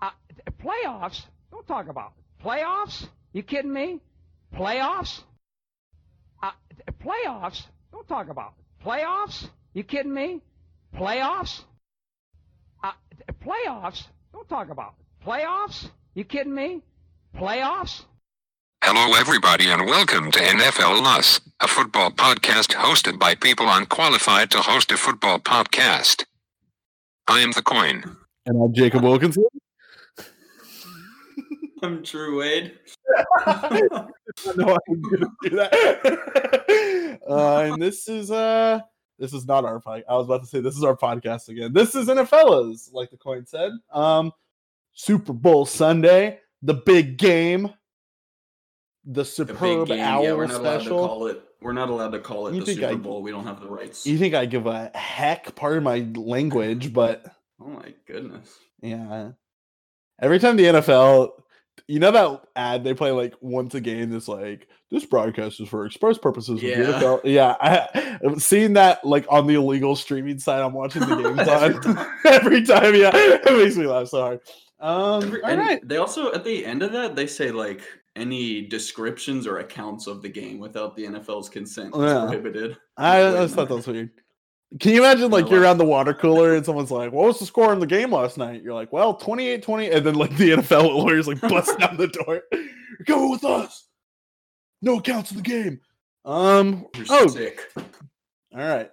Uh, playoffs? Don't talk about it. playoffs. You kidding me? Playoffs? Uh, playoffs? Don't talk about it. playoffs. You kidding me? Playoffs? Uh, playoffs? Don't talk about it. playoffs. You kidding me? Playoffs? Hello, everybody, and welcome to NFL Us, a football podcast hosted by people unqualified to host a football podcast. I am the coin. And I'm Jacob Wilkinson. I'm Drew Wade. I know I'm gonna do that. uh, and this is uh this is not our podcast. I was about to say this is our podcast again. This is NFLs, like the coin said. Um Super Bowl Sunday, the big game, the superb big game. hour Yeah, we're not allowed to special. call it. We're not allowed to call it You the Super I- Bowl. We don't have the rights. You think I give a heck? Pardon my language, but oh my goodness. Yeah. Every time the NFL, you know that ad they play like once a game that's like this broadcast is for express purposes. Yeah. NFL." Yeah. I, I've seen that like on the illegal streaming site I'm watching the games Every on time. every time. Yeah, it makes me laugh so hard. Um, Every- all right. They also at the end of that they say like any descriptions or accounts of the game without the NFL's consent is Yeah. prohibited. I, I just thought that was weird. Can you imagine like you're around the water cooler and someone's like, "What was the score in the game last night?" You're like, "Well, 28-20," and then like the NFL lawyers like bust down the door. Go with us. No accounts of the game. Um. You're Oh, sick. all right.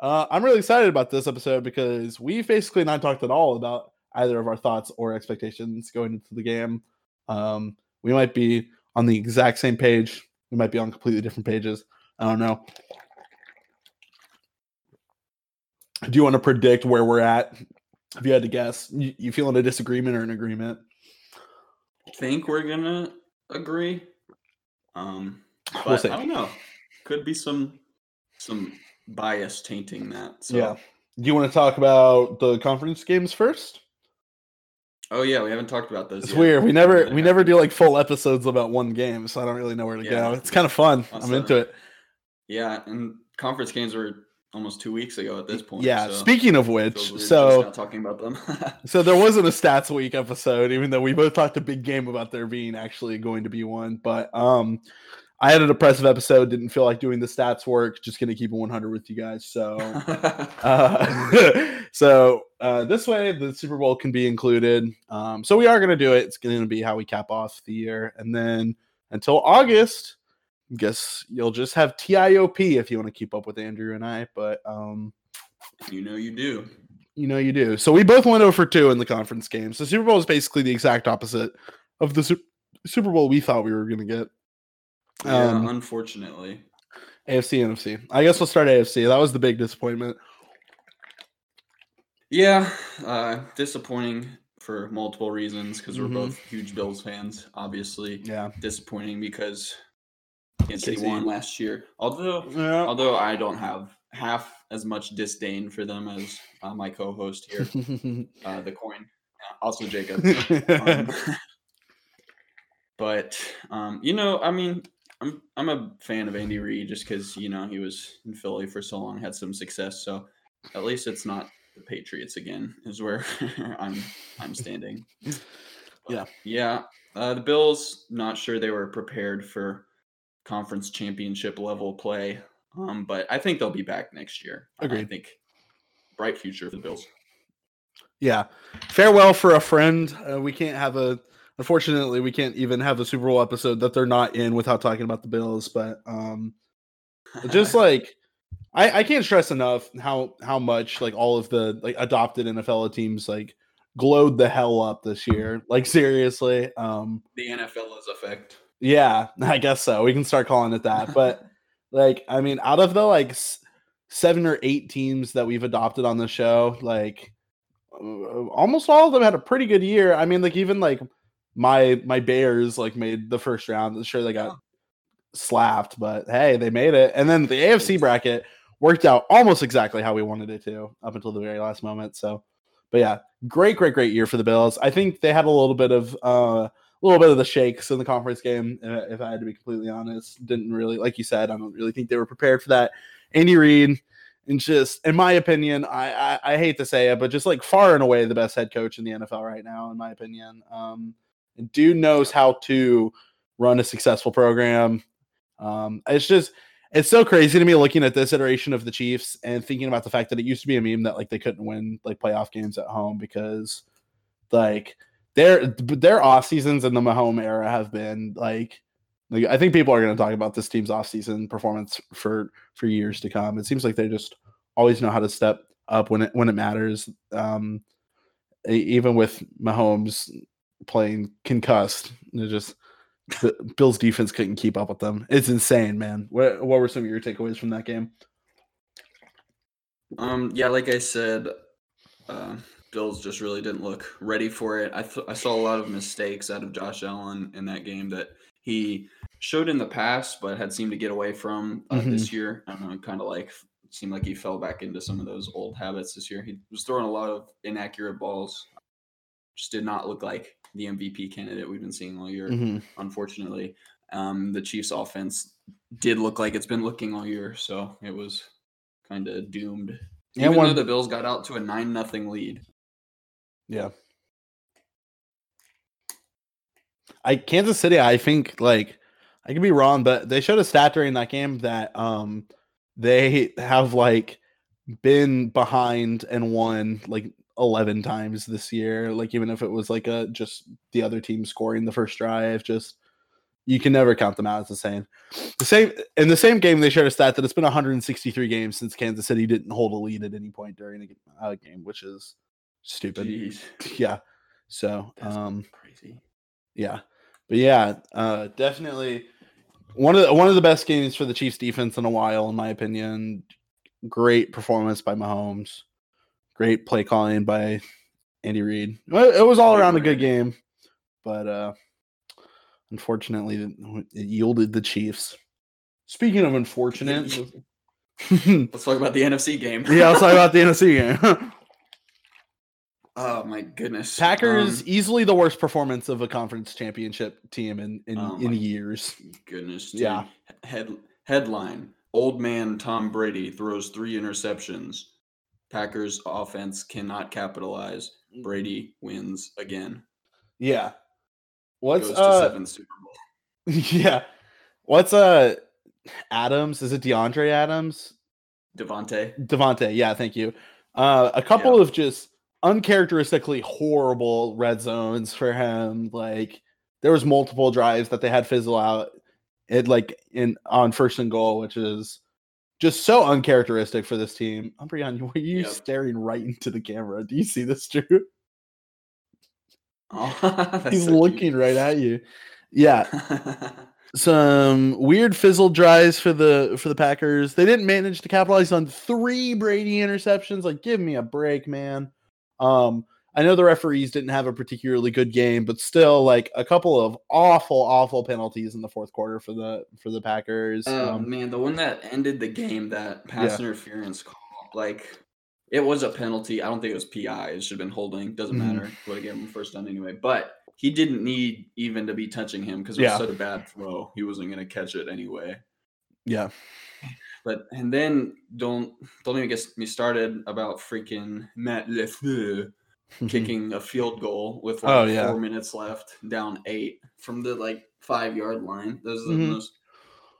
Uh, I'm really excited about this episode because we've basically not talked at all about either of our thoughts or expectations going into the game. Um, we might be on the exact same page. We might be on completely different pages. I don't know. Do you want to predict where we're at? If you had to guess, you, you feeling a disagreement or an agreement? think we're gonna agree. Um, but We'll see. I don't know. Could be some some bias tainting that. So. Yeah. Do you want to talk about the conference games first? Oh yeah, we haven't talked about those. It's yet. weird. We never we never do like full episodes about one game, so I don't really know where to go. It's kind of fun. That's I'm into it. Yeah, and conference games were almost two weeks ago at this point. Yeah. so Speaking of which, so talking about them. so there wasn't a stats week episode, even though we both talked a big game about there being actually going to be one. But um, I had a depressive episode. Didn't feel like doing the stats work. Just gonna keep it 100 with you guys. So uh, so uh, this way the Super Bowl can be included. Um, so we are going to do it. It's going to be how we cap off the year, and then until August, guess you'll just have TIOP if you want to keep up with Andrew and I. But um, you know you do. you know you do. So we both went over two in the conference games. The Super Bowl is basically the exact opposite of the Su- Super Bowl we thought we were going to get. Yeah, Um, unfortunately. AFC, NFC. I guess we'll start AFC. That was the big disappointment. Yeah, uh, disappointing for multiple reasons because we're both huge Bills fans. Obviously, Yeah. disappointing because Kansas City KC. won last year. Although, Yeah. although I don't have half as much disdain for them as uh, my co-host here, uh, the coin, uh, also Jacob. Um, but um, you know, I mean, I'm I'm a fan of Andy Reid just because you know he was in Philly for so long, had some success. So at least it's not the Patriots again, is where I'm I'm standing. But, Yeah. yeah. Uh, the Bills, not sure they were prepared for conference championship level play, um, but I think they'll be back next year. I Agreed. think bright future for the Bills. Yeah. Farewell for a friend. Uh, we can't have a unfortunately we can't even have a Super Bowl episode that they're not in without talking about the Bills, but um just like I, I can't stress enough how how much like all of the like adopted NFL teams like glowed the hell up this year. Like seriously. Um the NFL's effect. Yeah, I guess so. We can start calling it that. But like, I mean, out of the like s- seven or eight teams that we've adopted on the show, like uh, almost all of them had a pretty good year. I mean, like even like my my Bears like made the first round. Sure, they got Yeah. slapped, but hey, they made it. And then the AFC bracket worked out almost exactly how we wanted it to up until the very last moment. So, but yeah, great, great, great year for the Bills. I think they had a little bit of uh, little bit of the shakes in the conference game. uh, If I had to be completely honest, didn't really, like you said, I don't really think they were prepared for that. Andy Reid and just in my opinion, I, I I hate to say it, but just like far and away the best head coach in the NFL right now, in my opinion. Um, dude knows how to run a successful program. Um, it's just it's so crazy to me looking at this iteration of the Chiefs and thinking about the fact that it used to be a meme that like they couldn't win like playoff games at home because like their their off seasons in the Mahomes era have been like like I think people are going to talk about this team's offseason performance for for years to come. It seems like they just always know how to step up when it when it matters. Um, even with Mahomes playing concussed, it just the Bills defense couldn't keep up with them. It's insane, man. What what were some of your takeaways from that game? Um, yeah, like I said, uh, Bills just really didn't look ready for it. I th- I saw a lot of mistakes out of Josh Allen in that game that he showed in the past, but had seemed to get away from uh, this year. I don't know, kind of like seemed like he fell back into some of those old habits this year. He was throwing a lot of inaccurate balls. Just did not look like the MVP candidate we've been seeing all year Mhm. unfortunately. Um, the Chiefs' offense did look like it's been looking all year, so it was kind of doomed. Even one- though the Bills got out to a nine nothing lead. Yeah. I Kansas City, I think like I could be wrong, but they showed a stat during that game that um they have like been behind and won like 11 times this year like even if it was like a just the other team scoring the first drive just you can never count them out it's same. the same in the same game they shared a stat that it's been 163 games since kansas city didn't hold a lead at any point during a game which is stupid. Jeez, yeah. So that's um crazy. yeah. But yeah uh definitely one of the, one of the best games for the chiefs defense in a while in my opinion. Great performance by mahomes. Great play calling by andy reid. It was all around a good game but uh unfortunately it it yielded the chiefs. Speaking of unfortunate Let's talk about the NFC game. Yeah, let's talk about the nfc game oh my goodness. packers Um, easily the worst performance of a conference championship team in in, Oh in years goodness. dude. Yeah. Head headline: Old man Tom Brady throws three interceptions. Packers offense cannot capitalize. Brady wins again. Yeah. What's Goes to uh seventh Super Bowl. yeah. What's uh Adams? Is it DeAndre Adams? Davante. Davante. yeah, thank you. Uh a couple Yeah. of just uncharacteristically horrible red zones for him. Like there was multiple drives that they had fizzle out it like in on first and goal, which is just so uncharacteristic for this team. Umbreon, were you Yep. staring right into the camera? Do you see this, Drew? Oh, He's so cute. looking right at you. Yeah, some weird fizzle drives for the for the Packers. They didn't manage to capitalize on three Brady interceptions. Like, give me a break, man. Um, I know the referees didn't have a particularly good game, but still, like a couple of awful, awful penalties in the fourth quarter for the for the Packers. Oh Um, man, the one that ended the game, that pass Yeah. interference call, like it was a penalty. I don't think it was PI. It should have been holding. Doesn't Mhm. matter. Would have given him first down anyway. But he didn't need even to be touching him because it was Yeah. such a bad throw. He wasn't gonna catch it anyway. yeah, But and then don't don't even get me started about freaking Matt LaFleur kicking a field goal with like Oh, yeah. four minutes left, down eight from the like five yard line. Those are the Mhm. most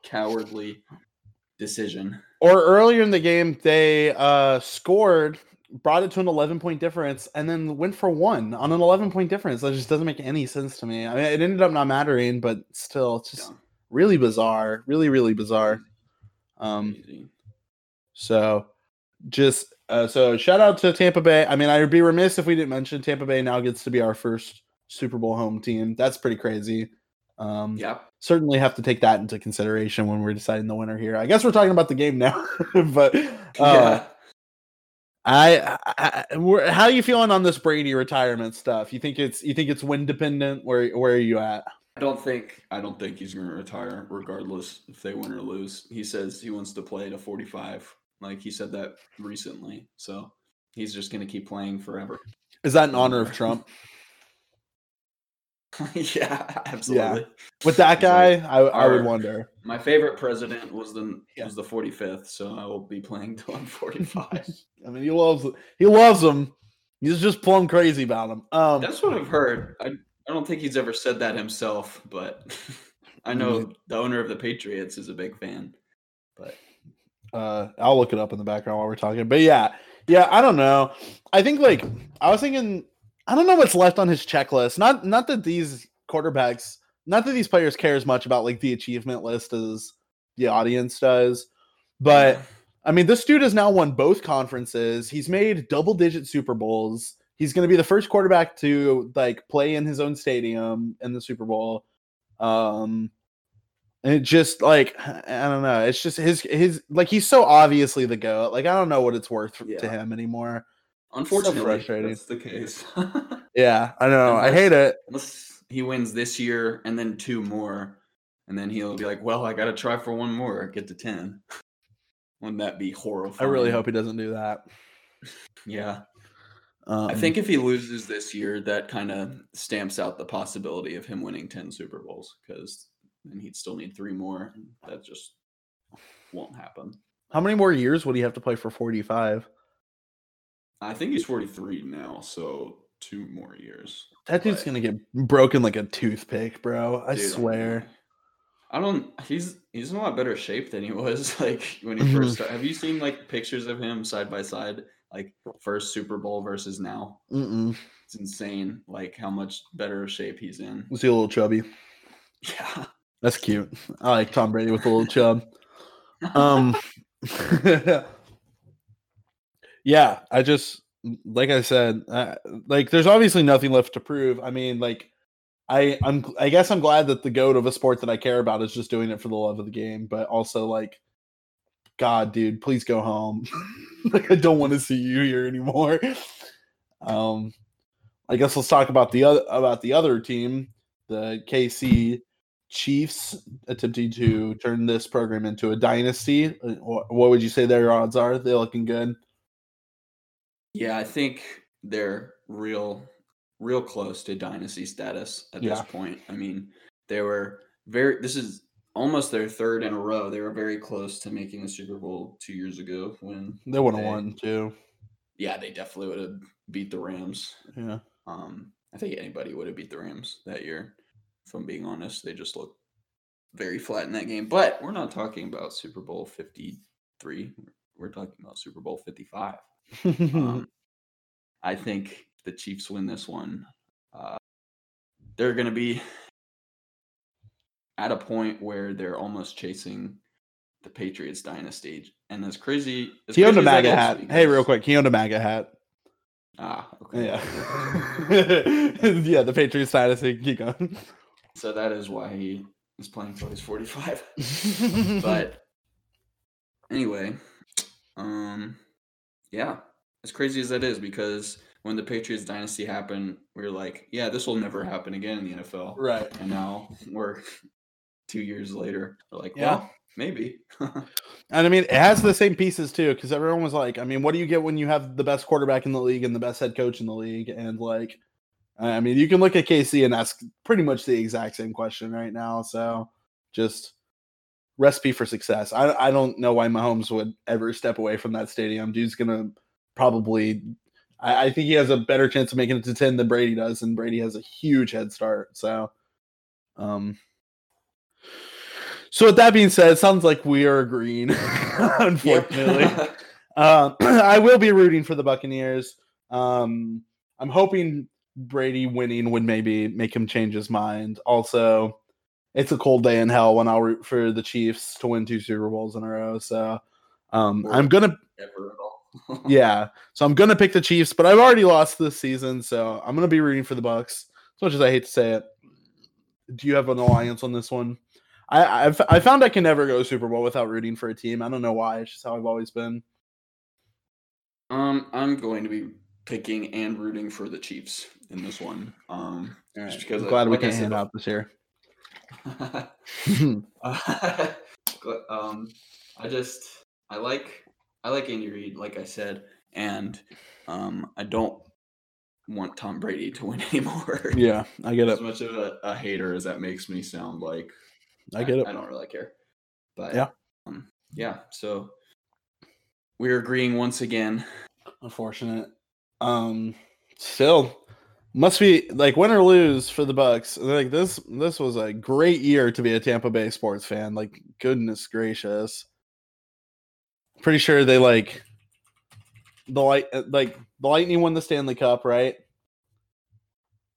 cowardly decision. Or earlier in the game, they uh scored, brought it to an 11 point difference, and then went for one on an 11 point difference. That just doesn't make any sense to me. I mean, it ended up not mattering, but still, it's just Yeah. really bizarre. Really, really bizarre. Um, so just uh, so shout out to Tampa Bay. I mean, I'd be remiss if we didn't mention Tampa Bay now gets to be our first Super Bowl home team. That's pretty crazy. Um, yeah. certainly have to take that into consideration when we're deciding the winner here. I guess we're talking about the game now, but uh, yeah. I, I, I we're- how are you feeling on this Brady retirement stuff? You think it's you think it's win dependent? Where where are you at? I don't think I don't think he's going to retire regardless if they win or lose. He says he wants to play to 45. Like he said that recently. So he's just going to keep playing forever. Is that in honor of Trump? yeah, absolutely. With that guy, like, I, I would wonder. My favorite president was the Yeah. was the 45th, so I will be playing till I'm 45. I mean, he loves he loves him. He's just plumb crazy about him. Um, That's what I've heard. I I don't think he's ever said that himself, but I know Mm. the owner of the Patriots is a big fan. But uh, I'll look it up in the background while we're talking. But yeah, yeah, I don't know. I think like I was thinking, I don't know what's left on his checklist. Not not that these quarterbacks, not that these players care as much about like the achievement list as the audience does, but. I mean, this dude has now won both conferences. He's made double digit Super Bowls. He's going to be the first quarterback to like play in his own stadium in the Super Bowl. Um and it just like I don't know. It's just his his like he's so obviously the goat. Like I don't know what it's worth to him anymore. unfortunately, frustrating. that's the case. Yeah, I know. I hate it. Unless he wins this year and then two more, and then he'll be like, "Well, I got to try for one more, get to 10. Wouldn't that be horrible? I really hope he doesn't do that. Yeah, Um, I think if he loses this year, that kind of stamps out the possibility of him winning 10 Super Bowls because then he'd still need three more. And that just won't happen. how many more years would he have to play for 45? I think he's 43 now, so two more years. That dude's But- gonna get broken like a toothpick, bro. I Dude, swear. I don't. He's he's in a lot better shape than he was like when he Mhm. first started. Have you seen like pictures of him side by side, like first Super Bowl versus now? Mm-mm. It's insane, like how much better shape he's in. Was he a little chubby? Yeah. That's cute. I like Tom Brady with a little chub. Um, yeah, I just like I said, uh, like there's obviously nothing left to prove. I mean, like I I'm I guess I'm glad that the goat of a sport that I care about is just doing it for the love of the game, but also like, God, dude, please go home. like I don't want to see you here anymore. Um, I guess let's talk about the other about the other team, the KC Chiefs attempting to turn this program into a dynasty. Uh, What would you say their odds are? They looking good? Yeah, I think they're real, real close to dynasty status at this point. I mean, they were very. This is almost their third in a row. They were very close to making the Super Bowl two years ago. When They would have won too. yeah, they definitely would have beat the Rams. Yeah. Um, I think anybody would have beat the Rams that year. If I'm being honest, they just looked very flat in that game. But we're not talking about Super Bowl 53. We're talking about Super Bowl 55. Um, I think the Chiefs win this one. Uh, they're going to be at a point where they're almost chasing the Patriots dynasty. And as crazy as he owned a crazy MAGA hat. Hey, real quick, he owned a MAGA hat. Ah, okay. Yeah. yeah, the Patriots dynasty. Keep going. So that is why he is playing until he's 45. but anyway, um, yeah, as crazy as that is, because when the Patriots dynasty happened, we were like, yeah, this will never happen again in the NFL. right. And now we're two years later. We're like, Yeah. well, maybe. And I mean, it has the same pieces too, because everyone was like, I mean, what do you get when you have the best quarterback in the league and the best head coach in the league? And like, I mean, you can look at KC and ask pretty much the exact same question right now. So just recipe for success. I, I don't know why Mahomes would ever step away from that stadium. Dude's gonna probably I, I think he has a better chance of making it to 10 than Brady does, and Brady has a huge head start. So um so with that being said, it sounds like we are agreeing, unfortunately. Um, I will be rooting for the Buccaneers. Um, I'm hoping Brady winning would maybe make him change his mind. Also, it's a cold day in hell when I'll root for the Chiefs to win two Super Bowls in a row. So um, I'm gonna, Ever at all. yeah. So I'm gonna pick the Chiefs, but I've already lost this season, so I'm gonna be rooting for the Bucks. As much as I hate to say it, do you have an alliance on this one? I I've, I found I can never go Super Bowl without rooting for a team. I don't know why. It's just how I've always been. Um, I'm going to be picking and rooting for the Chiefs in this one. Um, just because I'm I- glad we like can hand out this year. Uh, um, I just I like I like Andy Reid, like I said, and um, I don't want Tom Brady to win anymore. Yeah, I get it. As much of a, a hater as that makes me sound like, I get it. I don't really care. But Yeah. um, yeah. So we're agreeing once again. Unfortunate. Um, still must be like win or lose for the Bucks. Like this, this was a great year to be a Tampa Bay sports fan. Like goodness gracious. Pretty sure they like the light, uh, like the Lightning won the Stanley Cup, right?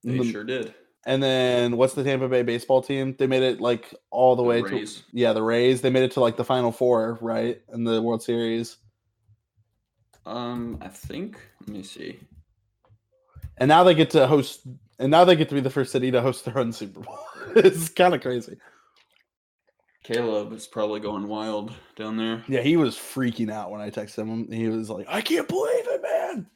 They The- sure did. And then what's the Tampa Bay baseball team? They made it like all the, The way Rays. to yeah, the Rays. They made it to like the Final Four, right, in the World Series. Um, I think. Let me see. And now they get to host, and now they get to be the first city to host their own Super Bowl. it's kind of crazy. Caleb is probably going wild down there. Yeah, he was freaking out when I texted him. He was like, "I can't believe it, man."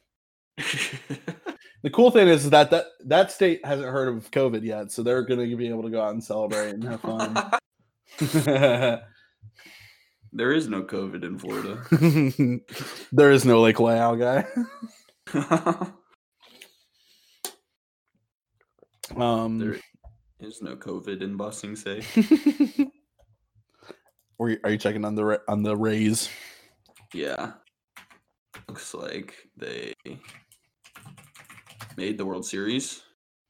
The cool thing is that that that state hasn't heard of COVID yet, so they're gonna be able to go out and celebrate and have fun. there is no COVID in Florida. there is no Lake Lao guy. Um, there is no COVID in Bossing Say. Or you- are you checking on the on the Rays? Yeah. Looks like they made the World Series.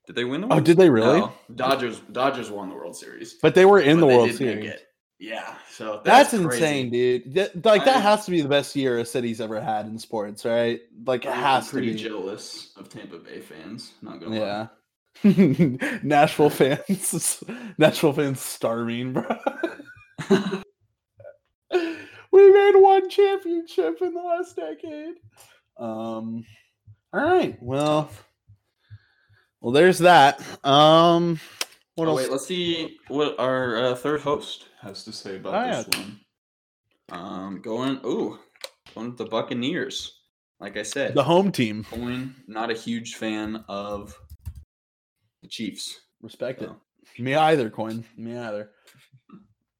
Did they win the Oh, World did they really? No, Dodgers Dodgers won the World Series. But they were in the World Series. Yeah, so That's, crazy. insane, dude. That- like I- that has to be the best year a city's ever had in sports, right? Like it has to pretty be. jealous of Tampa Bay fans. Not gonna lie. Yeah. Nashville fans, Nashville fans starving, bro. we made one championship in the last decade. Um. All right. Well. Well, there's that. Um. What Oh, else? wait, let's see what our uh, third host has to say about Oh, this one. Um, going, ooh, going the Buccaneers. Like I said, the home team. Coin, not a huge fan of the Chiefs. Respect it. Me either, coin. Me either.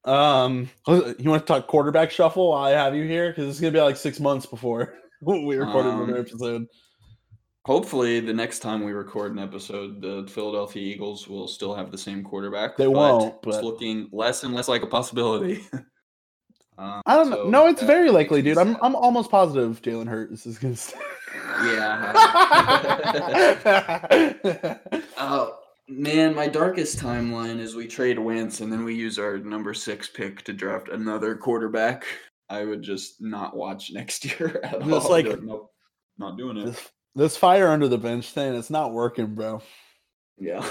Um, you want to talk quarterback shuffle? while I have you here because it's gonna be like six months before we record Um, another episode. hopefully, the next time we record an episode, the Philadelphia Eagles will still have the same quarterback. They won't, But... It's looking less and less like a possibility. Um, I don't know. No, it's very likely, dude. I'm. I'm almost positive Jalen Hurts is gonna stay. Yeah. Oh man, my darkest timeline is we trade Wentz and then we use our number six pick to draft another quarterback. I would just not watch next year at all. Just I'd like- be nope, not doing it. this, this fire under the bench thing, it's not working, bro. Yeah.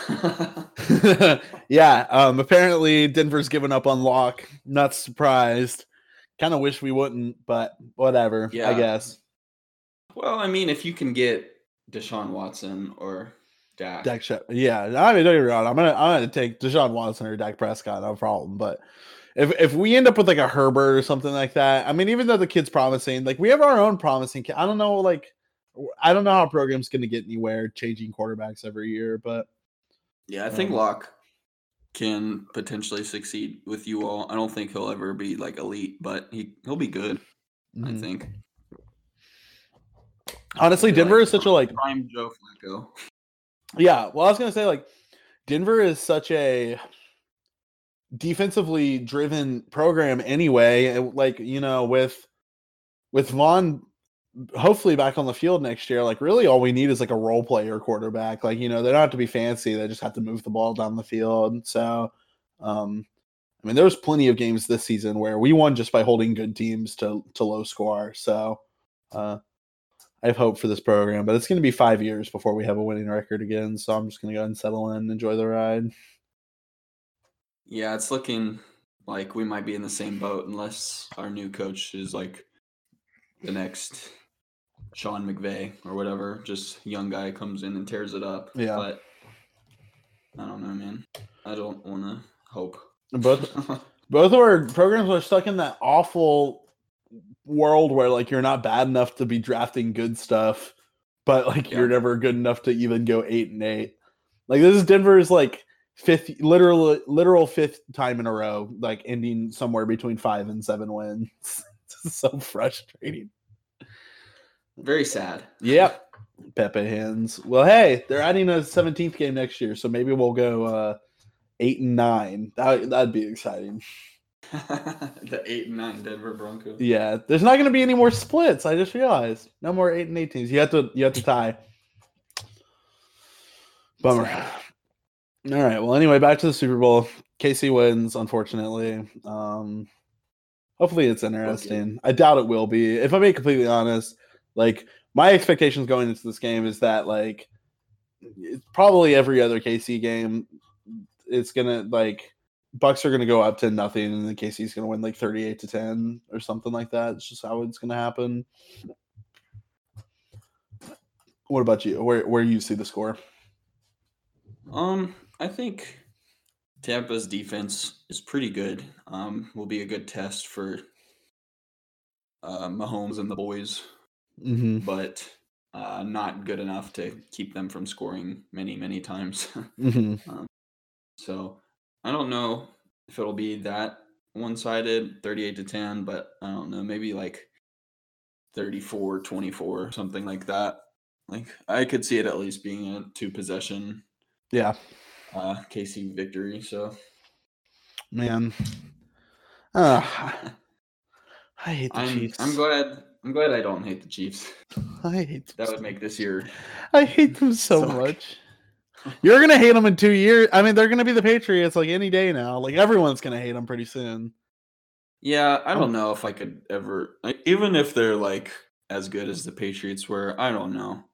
yeah. Um. Apparently, Denver's given up on Lock. Not surprised. Kind of wish we wouldn't, but whatever. yeah. I guess. well, I mean, if you can get Deshaun Watson or Dak, Dak Yeah, I mean, don't get me wrong. I'm gonna I'm gonna take Deshaun Watson or Dak Prescott, no problem. But if if we end up with like a Herbert or something like that, I mean, even though the kid's promising, like we have our own promising. Kid. I don't know, like I don't know how a program's gonna get anywhere changing quarterbacks every year, but yeah, I think Um, Lock can potentially succeed with you all. I don't think he'll ever be like elite, but he he'll be good. I mhm. think. honestly, Denver like is such a like prime Joe Flacco. Yeah, well, I was gonna say like Denver is such a defensively driven program anyway. Like you know, with with Von hopefully back on the field next year, like really all we need is like a role player quarterback. Like you know, they don't have to be fancy; they just have to move the ball down the field. So, um, I mean, there was plenty of games this season where we won just by holding good teams to to low score. So, uh, I have hope for this program, but it's going to be five years before we have a winning record again. So I'm just going to go ahead and settle in, and enjoy the ride. Yeah, it's looking like we might be in the same boat unless our new coach is like the next Sean McVay or whatever. Just young guy comes in and tears it up. Yeah. But I don't know, man. I don't want to hope. Both both of our programs are stuck in that awful world where like you're not bad enough to be drafting good stuff, but like you're never good enough to even go eight and eight. Like this is Denver's like fifth literal literal fifth time in a row, like ending somewhere between five and seven wins. It's so frustrating. Very sad. Yep. Pepe hands. Well, hey, they're adding a 17th game next year, so maybe we'll go uh, eight and nine. That that'd be exciting. the eight and nine Denver Broncos. Yeah, there's not going to be any more splits. I just realized no more eight and eight teams. You have to you have to tie. Bummer. All right. Well, anyway, back to the Super Bowl. KC wins, unfortunately. Um, hopefully, it's interesting. I doubt it will be. If I'm being completely honest, like my expectations going into this game is that like it's probably every other KC game, it's gonna like Bucks are gonna go up to nothing, and then KC's gonna win like 38 to 10 or something like that. It's just how it's gonna happen. What about you? Where where you see the score? Um, I think Tampa's defense is pretty good. Um, will be a good test for uh, Mahomes and the boys, Mm-hmm. but uh, not good enough to keep them from scoring many, many times. Mm-hmm. so I don't know if it'll be that one-sided, 38 to 10, but I don't know, maybe like 34 24, something like that. Like I could see it at least being a two possession Yeah, uh KC victory. So man. Uh, I hate the I'm Chiefs. I'm glad I'm glad I don't hate the Chiefs. I hate them That would make this year. I hate them so Suck. much. You're gonna hate them in two years. I mean, they're gonna be the Patriots like any day now. Like everyone's gonna hate them pretty soon. Yeah, I don't know if I could ever like, even if they're like as good as the Patriots were, I don't know.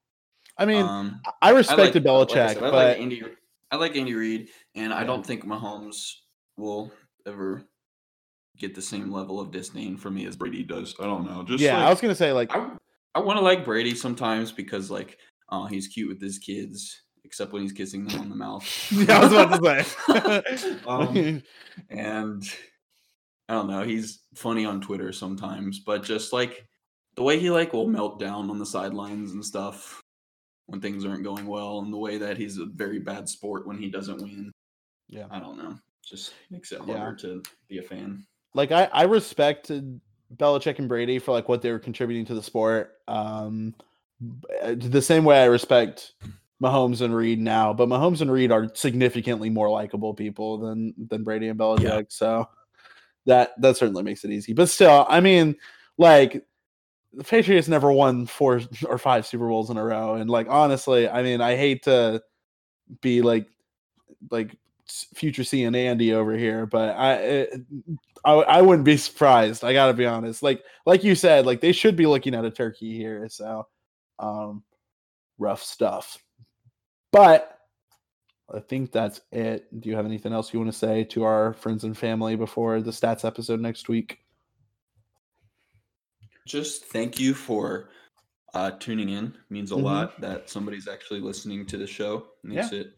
I mean, um I I respected like, like I Belichick, said, I but like Andy I like Andy Reid and I don't think Mahomes will ever get the same level of disdain from me as Brady does. I don't know. Just yeah, like, I was gonna say like I I want to like Brady sometimes because like oh he's cute with his kids except when he's kissing them on the mouth. yeah, I was about to say. um, and I don't know, he's funny on Twitter sometimes, but just like the way he like will melt down on the sidelines and stuff when things aren't going well, and the way that he's a very bad sport when he doesn't win. yeah, I don't know, just makes it Yeah. harder to be a fan. like I I respected Belichick and Brady for like what they were contributing to the sport. Um, uh, the same way I respect Mahomes and Reid now, but Mahomes and Reid are significantly more likable people than than Brady and Belichick. So that that certainly makes it easy. But still, I mean, like the Patriots never won four or five Super Bowls in a row, and like honestly, I mean, I hate to be like like future seeing Andy over here, but I, it, I I wouldn't be surprised. I gotta be honest. Like like you said, like they should be looking at a turkey here. So, um, rough stuff. But I think that's it. Do you have anything else you want to say to our friends and family before the stats episode next week? Just thank you for uh, tuning in. Means a Mhm. lot that somebody's actually listening to the show. Makes it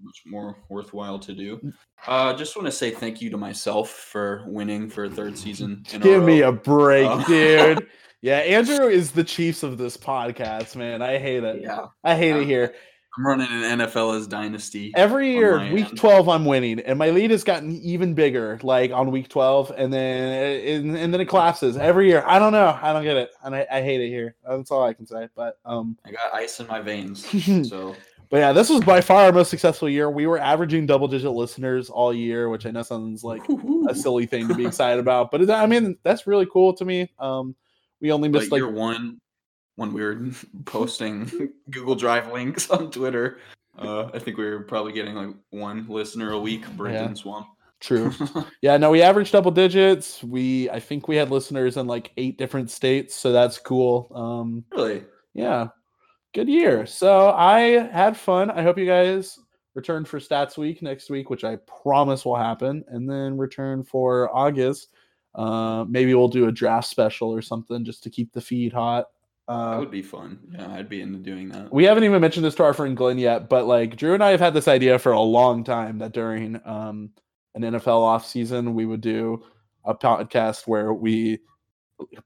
much more worthwhile to do. Mm. Uh, just want to say thank you to myself for winning for a third season. Give a me a break, Oh. dude. Yeah, Andrew is the Chiefs of this podcast, man. I hate it. yeah. I hate it here. I'm running an NFL as dynasty. Every year, week end. 12, I'm winning, and my lead has gotten even bigger, like on week 12, and then and, and then it collapses every year. I don't know. I don't get it. And I, I hate it here. That's all I can say. But um I got ice in my veins. So but yeah, this was by far our most successful year. We were averaging double digit listeners all year, which I know sounds like a silly thing to be excited about, but it, I mean that's really cool to me. Um we only missed like year one, when we were posting Google Drive links on Twitter, uh, I think we were probably getting like one listener a week. Brenton Swamp. true. Yeah, no, we averaged double digits. We I think we had listeners in like eight different states, so that's cool. Um really? yeah, good year. So I had fun. I hope you guys return for Stats Week next week, which I promise will happen, and then return for August. Uh, maybe we'll do a draft special or something just to keep the feed hot. That Uh, would be fun. Yeah, I'd be into doing that. we haven't even mentioned this to our friend Glenn yet, but like Drew and I have had this idea for a long time that during um, an NFL off season we would do a podcast where we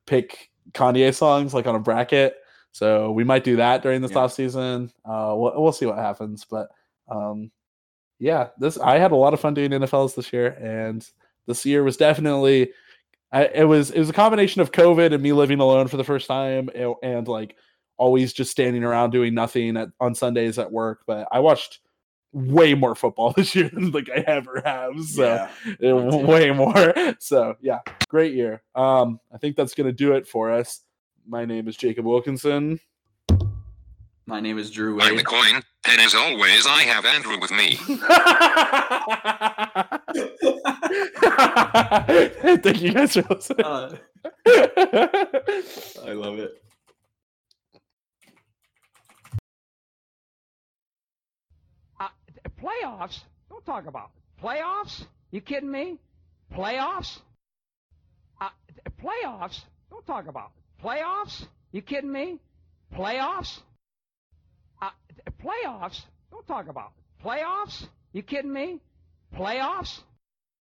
pick Kanye songs like on a bracket. So we might do that during this Yeah. off season. Uh, we'll, we'll see what happens, but um, yeah, this I had a lot of fun doing NFLs this year, and this year was definitely. I, it was it was a combination of COVID and me living alone for the first time, a- and like always just standing around doing nothing at, on Sundays at work. But I watched way more football this year than like I ever have. So yeah. way more. So yeah, great year. Um, I think that's gonna do it for us. My name is Jacob Wilkinson. My name is Drew I'm the coin, and as always, I have Andrew with me. Thank you guys for listening. Uh, I love it. Uh, playoffs? Don't talk about it. Playoffs? You kidding me? Playoffs? Uh, playoffs? Don't talk about it. Playoffs? You kidding me? Playoffs? Uh, playoffs? Don't talk about it. Playoffs? You kidding me? Playoffs?